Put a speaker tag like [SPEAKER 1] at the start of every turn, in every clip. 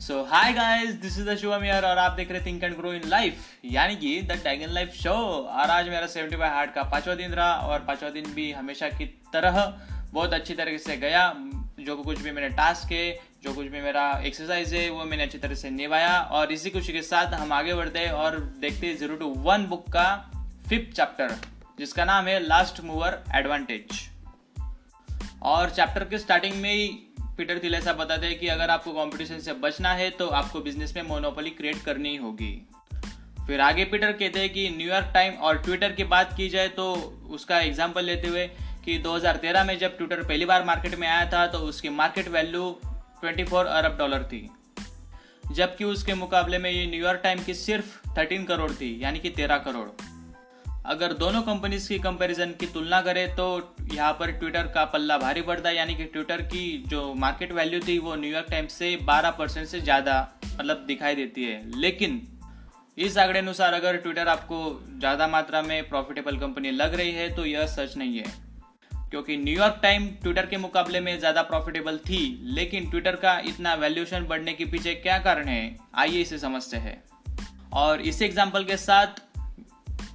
[SPEAKER 1] So hi guys this is the Shubham यार और आप देख रहे think and grow in life यानी कि द टैगन लाइफ शो और आज मेरा सेवेंटी फाइव हार्ट का पांचवा दिन रहा और पांचवा दिन भी हमेशा की तरह बहुत अच्छी तरीके से गया। जो कुछ भी मेरे टास्क है जो कुछ भी मेरा एक्सरसाइज है, वो मैंने अच्छी तरह से निभाया और इसी खुशी के साथ हम आगे बढ़ते और देखते ज़ीरो टू वन बुक का फिफ्थ चैप्टर जिसका नाम है लास्ट मूवर एडवांटेज और चैप्टर के स्टार्टिंग में ही पीटर थिल ऐसा बताते हैं कि अगर आपको कंपटीशन से बचना है तो आपको बिज़नेस में मोनोपोली क्रिएट करनी होगी। फिर आगे पीटर कहते हैं कि न्यूयॉर्क टाइम और ट्विटर की बात की जाए तो उसका एग्ज़ाम्पल लेते हुए कि 2013 में जब ट्विटर पहली बार मार्केट में आया था तो उसकी मार्केट वैल्यू 24 अरब डॉलर थी। जबकि उसके मुकाबले में ये न्यूयॉर्क टाइम की सिर्फ़ 13 करोड़ थी, यानी कि 13 करोड़। अगर दोनों कंपनीज़ की कंपैरिजन की तुलना करें तो यहाँ पर ट्विटर का पल्ला भारी पड़ता है। यानी कि ट्विटर की जो मार्केट वैल्यू थी वो न्यूयॉर्क टाइम्स से 12 परसेंट से ज़्यादा मतलब दिखाई देती है। लेकिन इस आंकड़े अनुसार अगर ट्विटर आपको ज़्यादा मात्रा में प्रॉफिटेबल कंपनी लग रही है तो यह सच नहीं है। क्योंकि न्यूयॉर्क टाइम ट्विटर के मुकाबले में ज़्यादा प्रॉफिटेबल थी, लेकिन ट्विटर का इतना वैल्यूएशन बढ़ने के पीछे क्या कारण है, आइए इसे समझते हैं। और इस एग्ज़ाम्पल के साथ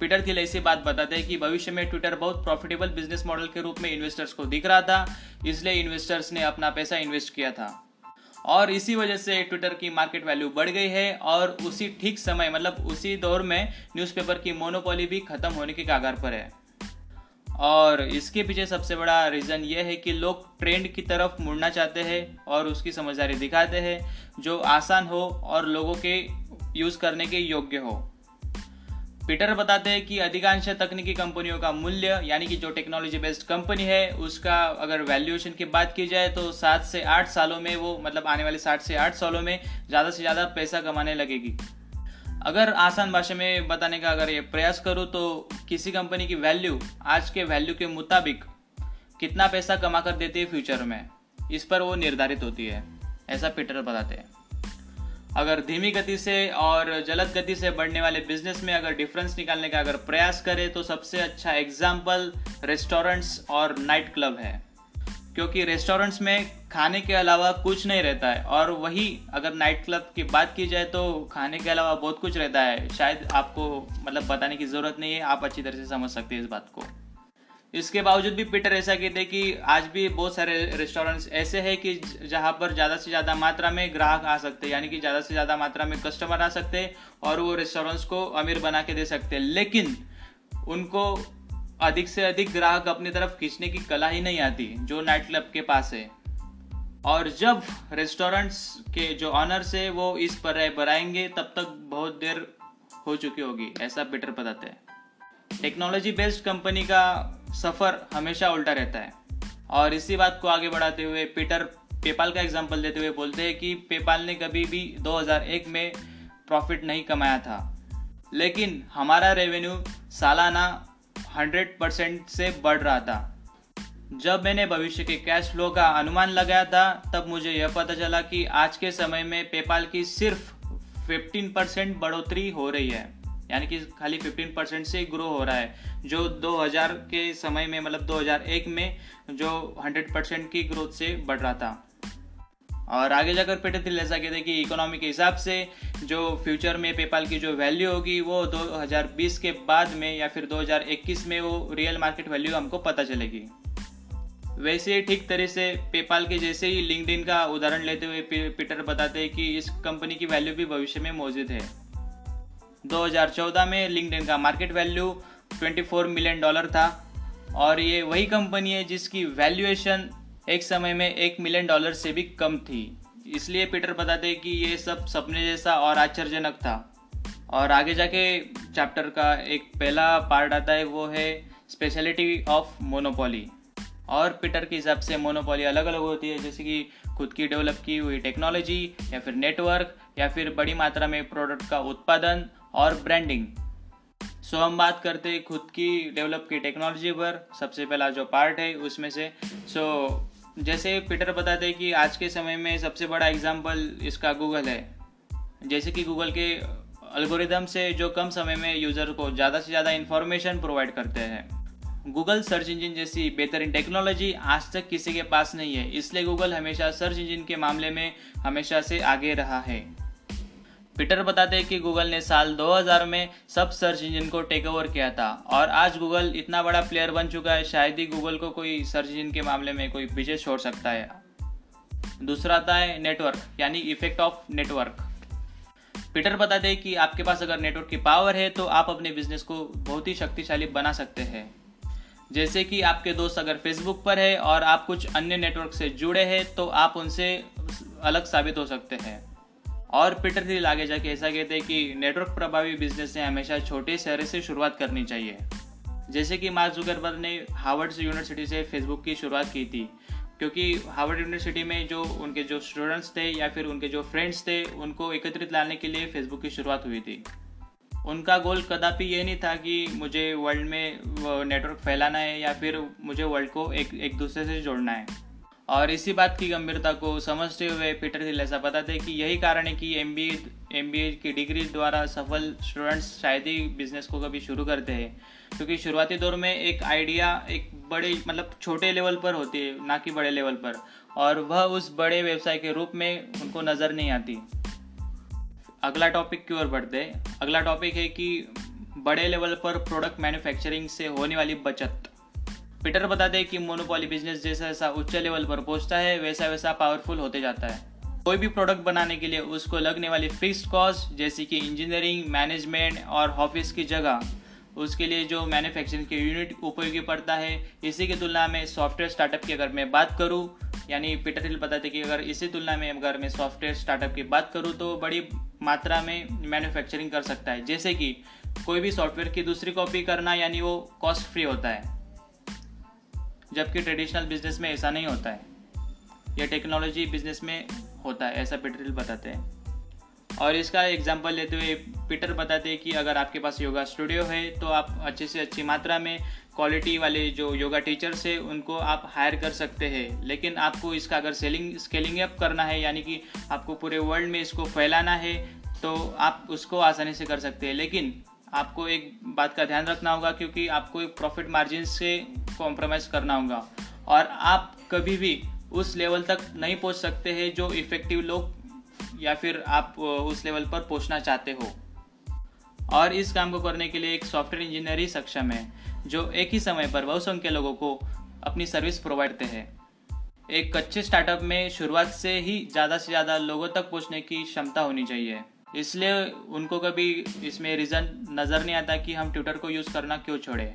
[SPEAKER 1] पीटर थिल ऐसी बात बताते हैं कि भविष्य में ट्विटर बहुत प्रॉफिटेबल बिज़नेस मॉडल के रूप में इन्वेस्टर्स को दिख रहा था, इसलिए इन्वेस्टर्स ने अपना पैसा इन्वेस्ट किया था। और इसी वजह से ट्विटर की मार्केट वैल्यू बढ़ गई है और उसी ठीक समय मतलब उसी दौर में न्यूज़पेपर की मोनोपोली भी खत्म होने के कागार पर है। और इसके पीछे सबसे बड़ा रीज़न ये है कि लोग ट्रेंड की तरफ़ मुड़ना चाहते हैं और उसकी समझदारी दिखाते हैं, जो आसान हो और लोगों के यूज़ करने के योग्य हो। पीटर बताते हैं कि अधिकांश तकनीकी कंपनियों का मूल्य, यानी कि जो टेक्नोलॉजी बेस्ड कंपनी है, उसका अगर वैल्यूएशन की बात की जाए तो सात से आठ सालों में वो मतलब आने वाले सात से आठ सालों में ज़्यादा से ज़्यादा पैसा कमाने लगेगी। अगर आसान भाषा में बताने का अगर ये प्रयास करूँ तो किसी कंपनी की वैल्यू आज के वैल्यू के मुताबिक कितना पैसा कमा कर देती है फ्यूचर में? इस पर वो निर्धारित होती है। ऐसा पीटर बताते हैं। अगर धीमी गति से और जलद गति से बढ़ने वाले बिज़नेस में अगर डिफरेंस निकालने का अगर प्रयास करें तो सबसे अच्छा एग्ज़ाम्पल रेस्टोरेंट्स और नाइट क्लब है। क्योंकि रेस्टोरेंट्स में खाने के अलावा कुछ नहीं रहता है। और वही अगर नाइट क्लब की बात की जाए तो खाने के अलावा बहुत कुछ रहता है। शायद आपको मतलब बताने की ज़रूरत नहीं है। आप अच्छी तरह से समझ सकते हैं इस बात को। इसके बावजूद भी पीटर ऐसा कहते हैं कि आज भी बहुत सारे रेस्टोरेंट्स ऐसे हैं कि जहाँ पर ज़्यादा से ज़्यादा मात्रा में ग्राहक आ सकते हैं, यानी कि ज़्यादा से ज़्यादा मात्रा में कस्टमर आ सकते हैं और वो रेस्टोरेंट्स को अमीर बना के दे सकते हैं। लेकिन उनको अधिक से अधिक ग्राहक अपनी तरफ़ खींचने की कला ही नहीं आती, जो नाइट क्लब के पास है। और जब रेस्टोरेंट्स के जो ऑनर्स है, वो इस पर बढ़ाएँगे तब तक बहुत देर हो चुकी होगी, ऐसा पीटर बताते हैं। टेक्नोलॉजी बेस्ड कंपनी का सफ़र हमेशा उल्टा रहता है। और इसी बात को आगे बढ़ाते हुए पीटर पेपाल का एग्ज़ाम्पल देते हुए बोलते हैं कि पेपाल ने कभी भी 2001 में प्रॉफिट नहीं कमाया था। लेकिन हमारा रेवेन्यू सालाना 100 परसेंट से बढ़ रहा था। जब मैंने भविष्य के कैश फ्लो का अनुमान लगाया था, तब मुझे यह पता चला कि आज के समय में पेपाल की सिर्फ़ 15 परसेंट बढ़ोतरी हो रही है। यानी कि खाली 15 परसेंट से ग्रो हो रहा है। जो 2000 के समय में मतलब 2001 में जो 100 परसेंट की ग्रोथ से बढ़ रहा था। और आगे जाकर पेटर थिल ऐसा कहते हैं कि इकोनॉमी के हिसाब से जो फ्यूचर में पेपाल की जो वैल्यू होगी, वो 2020 के बाद में या फिर 2021 में वो रियल मार्केट वैल्यू हमको पता चलेगी। वैसे ठीक तरह से पेपाल के जैसे ही लिंकड का उदाहरण लेते हुए पीटर बताते हैं कि इस कंपनी की वैल्यू भी भविष्य में मौजूद है। 2014 में लिंकड का मार्केट वैल्यू 24 मिलियन डॉलर था। और ये वही कंपनी है जिसकी वैल्यूएशन एक समय में एक मिलियन डॉलर से भी कम थी। इसलिए पीटर बताते कि ये सब सपने जैसा और आश्चर्यजनक था। और आगे जाके चैप्टर का एक पहला पार्ट आता है, वो है स्पेशलिटी ऑफ़ मोनोपोली और पीटर के हिसाब से मोनोपोली अलग अलग होती है, जैसे कि खुद की डेवलप की हुई टेक्नोलॉजी या फिर नेटवर्क या फिर बड़ी मात्रा में प्रोडक्ट का उत्पादन और ब्रांडिंग सो हम बात करते हैं खुद की डेवलप की टेक्नोलॉजी पर। सबसे पहला जो पार्ट है, उसमें से। सो जैसे पीटर बताते हैं कि आज के समय में सबसे बड़ा एग्ज़ाम्पल इसका गूगल है। जैसे कि गूगल के अल्गोरिदम से जो कम समय में यूज़र को ज़्यादा से ज़्यादा इन्फॉर्मेशन प्रोवाइड करते हैं। गूगल सर्च इंजन जैसी बेहतरीन टेक्नोलॉजी आज तक किसी के पास नहीं है। इसलिए गूगल हमेशा सर्च इंजन के मामले में हमेशा से आगे रहा है। पीटर बताते हैं कि गूगल ने साल 2000 में सब सर्च इंजन को टेक ओवर किया था। और आज गूगल इतना बड़ा प्लेयर बन चुका है, शायद ही गूगल को कोई सर्च इंजन के मामले में कोई पीछे छोड़ सकता है। दूसरा आता है नेटवर्क यानी इफ़ेक्ट ऑफ़ नेटवर्क पीटर बताते हैं कि आपके पास अगर नेटवर्क की पावर है तो आप अपने बिज़नेस को बहुत ही शक्तिशाली बना सकते हैं। जैसे कि आपके दोस्त अगर फेसबुक पर है और आप कुछ अन्य नेटवर्क से जुड़े हैं तो आप उनसे अलग साबित हो सकते हैं। और पीटर थिल आगे जाके ऐसा कहते हैं कि नेटवर्क प्रभावी बिज़नेस ने हमेशा छोटे शहर से शुरुआत करनी चाहिए। जैसे कि मार्क जुकरबर्ग ने हार्वर्ड यूनिवर्सिटी से फेसबुक की शुरुआत की थी, क्योंकि हार्वर्ड यूनिवर्सिटी में जो उनके जो स्टूडेंट्स थे या फिर उनके जो फ्रेंड्स थे, उनको एकत्रित लाने के लिए फेसबुक की शुरुआत हुई थी। उनका गोल कदापि ये नहीं था कि मुझे वर्ल्ड में नेटवर्क फैलाना है या फिर मुझे वर्ल्ड को एक एक दूसरे से जोड़ना है। और इसी बात की गंभीरता को समझते हुए पीटर हिल ऐसा बताते कि यही कारण है कि M B M B A की डिग्री द्वारा सफल स्टूडेंट्स शायद ही बिज़नेस को कभी शुरू करते हैं। क्योंकि शुरुआती दौर में एक आइडिया एक बड़े मतलब छोटे लेवल पर होती है, ना कि बड़े लेवल पर। और वह उस बड़े व्यवसाय के रूप में उनको नज़र नहीं आती। अगला टॉपिक की ओर बढ़ते अगला टॉपिक है कि बड़े लेवल पर प्रोडक्ट मैन्युफैक्चरिंग से होने वाली बचत। पीटर बताते हैं कि मोनोपॉली बिज़नेस जैसा जैसा उच्च लेवल पर पहुँचता है, वैसा वैसा पावरफुल होते जाता है। कोई भी प्रोडक्ट बनाने के लिए उसको लगने वाली फिक्स्ड कॉस्ट जैसे कि इंजीनियरिंग मैनेजमेंट और ऑफ़िस की जगह, उसके लिए जो मैन्युफैक्चरिंग के यूनिट उपयोगी पड़ता है। इसी की तुलना में सॉफ्टवेयर स्टार्टअप की अगर मैं बात करूँ, यानी पीटर हिल बताते कि अगर इसी तुलना में अगर मैं सॉफ्टवेयर स्टार्टअप की बात करूँ तो बड़ी मात्रा में मैन्युफैक्चरिंग कर सकता है। जैसे कि कोई भी सॉफ्टवेयर की दूसरी कॉपी करना, यानी वो कॉस्ट फ्री होता है। जबकि ट्रेडिशनल बिज़नेस में ऐसा नहीं होता है। यह टेक्नोलॉजी बिज़नेस में होता है, ऐसा पीटर बताते हैं। और इसका एग्जांपल लेते हुए पीटर बताते हैं कि अगर आपके पास योगा स्टूडियो है तो आप अच्छे से अच्छी मात्रा में क्वालिटी वाले जो योगा टीचर्स है, उनको आप हायर कर सकते हैं। लेकिन आपको इसका अगर सेलिंग स्केलिंग अप करना है, यानी कि आपको पूरे वर्ल्ड में इसको फैलाना है तो आप उसको आसानी से कर सकते हैं। लेकिन आपको एक बात का ध्यान रखना होगा क्योंकि आपको एक प्रॉफिट मार्जिन से कॉम्प्रोमाइज़ करना होगा। और आप कभी भी उस लेवल तक नहीं पहुँच सकते हैं जो इफ़ेक्टिव लोग या फिर आप उस लेवल पर पहुँचना चाहते हो। और इस काम को करने के लिए एक सॉफ्टवेयर इंजीनियर ही सक्षम है, जो एक ही समय पर बहुसंख्य लोगों को अपनी सर्विस प्रोवाइड करते हैं। एक अच्छे स्टार्टअप में शुरुआत से ही ज़्यादा से ज़्यादा लोगों तक पहुँचने की क्षमता होनी चाहिए। इसलिए उनको कभी इसमें रीज़न नज़र नहीं आता कि हम ट्विटर को यूज़ करना क्यों छोड़े।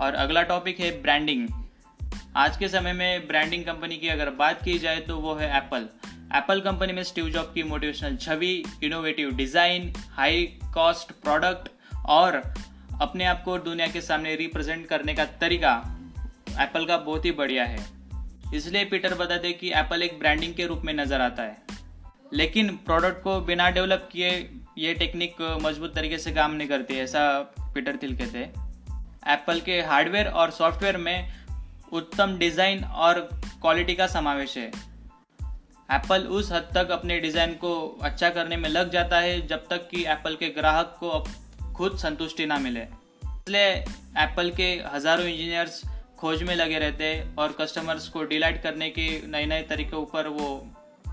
[SPEAKER 1] और अगला टॉपिक है ब्रांडिंग आज के समय में ब्रांडिंग कंपनी की अगर बात की जाए तो वो है एप्पल एप्पल कंपनी में स्टीव जॉब की मोटिवेशनल छवि innovative design high cost product और अपने आप को दुनिया के सामने रिप्रेजेंट करने का तरीका एप्पल का बहुत ही बढ़िया है। इसलिए पीटर बताते कि एप्पल एक ब्रांडिंग के रूप में नज़र आता है। लेकिन प्रोडक्ट को बिना डेवलप किए ये टेक्निक मज़बूत तरीके से काम नहीं करती, ऐसा पीटर थिल कहते हैं। एप्पल के हार्डवेयर और सॉफ्टवेयर में उत्तम डिज़ाइन और क्वालिटी का समावेश है। एप्पल उस हद तक अपने डिज़ाइन को अच्छा करने में लग जाता है, जब तक कि एप्पल के ग्राहक को खुद संतुष्टि ना मिले। इसलिए एप्पल के हज़ारों इंजीनियर्स खोज में लगे रहते हैं और कस्टमर्स को डिलाइट करने के नए नए तरीकों पर वो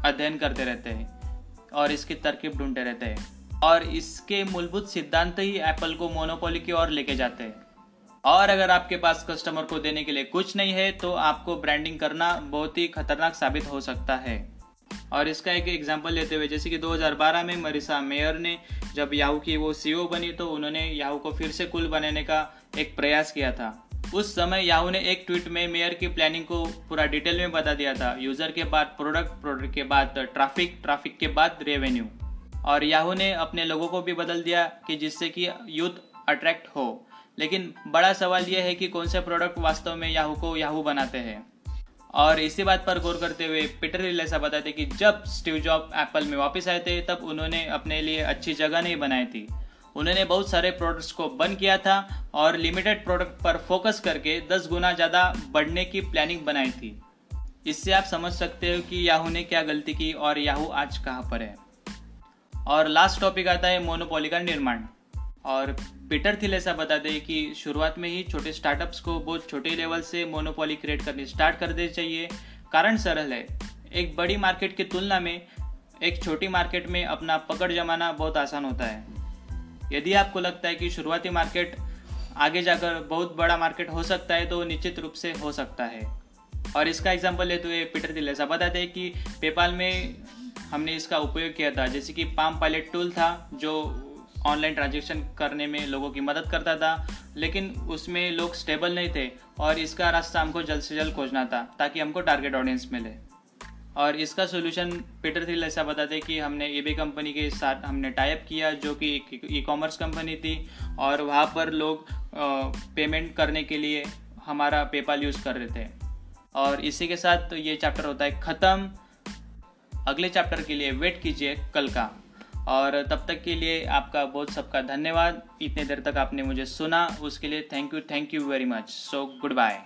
[SPEAKER 1] अध्ययन करते रहते हैं और इसकी तरकीब ढूंढते रहते हैं। और इसके मूलभूत सिद्धांत ही एप्पल को मोनोपोली की ओर लेके जाते हैं। और अगर आपके पास कस्टमर को देने के लिए कुछ नहीं है तो आपको ब्रांडिंग करना बहुत ही खतरनाक साबित हो सकता है। और इसका एक एग्ज़ाम्पल लेते हुए, जैसे कि 2012 में मरीसा मेयर ने जब याहू की वो सीईओ बनी तो उन्होंने याहू को फिर से कुल बनाने का एक प्रयास किया था। उस समय याहू ने एक ट्वीट में मेयर की प्लानिंग को पूरा डिटेल में बता दिया था। यूज़र के बाद प्रोडक्ट प्रोडक्ट के बाद ट्रैफ़िक ट्रैफ़िक के बाद रेवेन्यू और याहू ने अपने लोगों को भी बदल दिया कि जिससे कि यूथ अट्रैक्ट हो। लेकिन बड़ा सवाल यह है कि कौन से प्रोडक्ट वास्तव में याहू को याहू बनाते हैं? और इसी बात पर गौर करते हुए पीटर रिल ऐसा बताते कि जब स्टीव जॉब एप्पल में वापस आए थे, तब उन्होंने अपने लिए अच्छी जगह नहीं बनाई थी। उन्होंने बहुत सारे प्रोडक्ट्स को बंद किया था और लिमिटेड प्रोडक्ट पर फोकस करके 10 गुना ज़्यादा बढ़ने की प्लानिंग बनाई थी। इससे आप समझ सकते हो कि याहू ने क्या गलती की और याहू आज कहाँ पर है। और लास्ट टॉपिक आता है मोनोपोली का निर्माण। और पीटर थिल ऐसा बता दें कि शुरुआत में ही छोटे स्टार्टअप्स को बहुत छोटे लेवल से मोनोपोली क्रिएट करनी स्टार्ट कर देनी चाहिए। कारण सरल है। एक बड़ी मार्केट की तुलना में एक छोटी मार्केट में अपना पकड़ जमाना बहुत आसान होता है। यदि आपको लगता है कि शुरुआती मार्केट आगे जाकर बहुत बड़ा मार्केट हो सकता है तो निश्चित रूप से हो सकता है। और इसका एग्ज़ाम्पल लेते हुए पीटर दिल ऐसा बताते हैं कि पेपाल में हमने इसका उपयोग किया था। जैसे कि पाम पायलट टूल था, जो ऑनलाइन ट्रांजेक्शन करने में लोगों की मदद करता था, लेकिन उसमें लोग स्टेबल नहीं थे और इसका रास्ता हमको जल्द से जल्द खोजना था, ताकि हमको टारगेट ऑडियंस मिले। और इसका सोल्यूशन पीटर थिल ऐसा बताते कि हमने एबी कंपनी के साथ हमने टाइप किया, जो कि ई कॉमर्स कंपनी थी, और वहाँ पर लोग पेमेंट करने के लिए हमारा पेपाल यूज़ कर रहे थे। और इसी के साथ तो ये चैप्टर होता है ख़त्म। अगले चैप्टर के लिए वेट कीजिए कल का। और तब तक के लिए आपका बहुत सबका धन्यवाद। इतने देर तक आपने मुझे सुना, उसके लिए thank you thank you very much so goodbye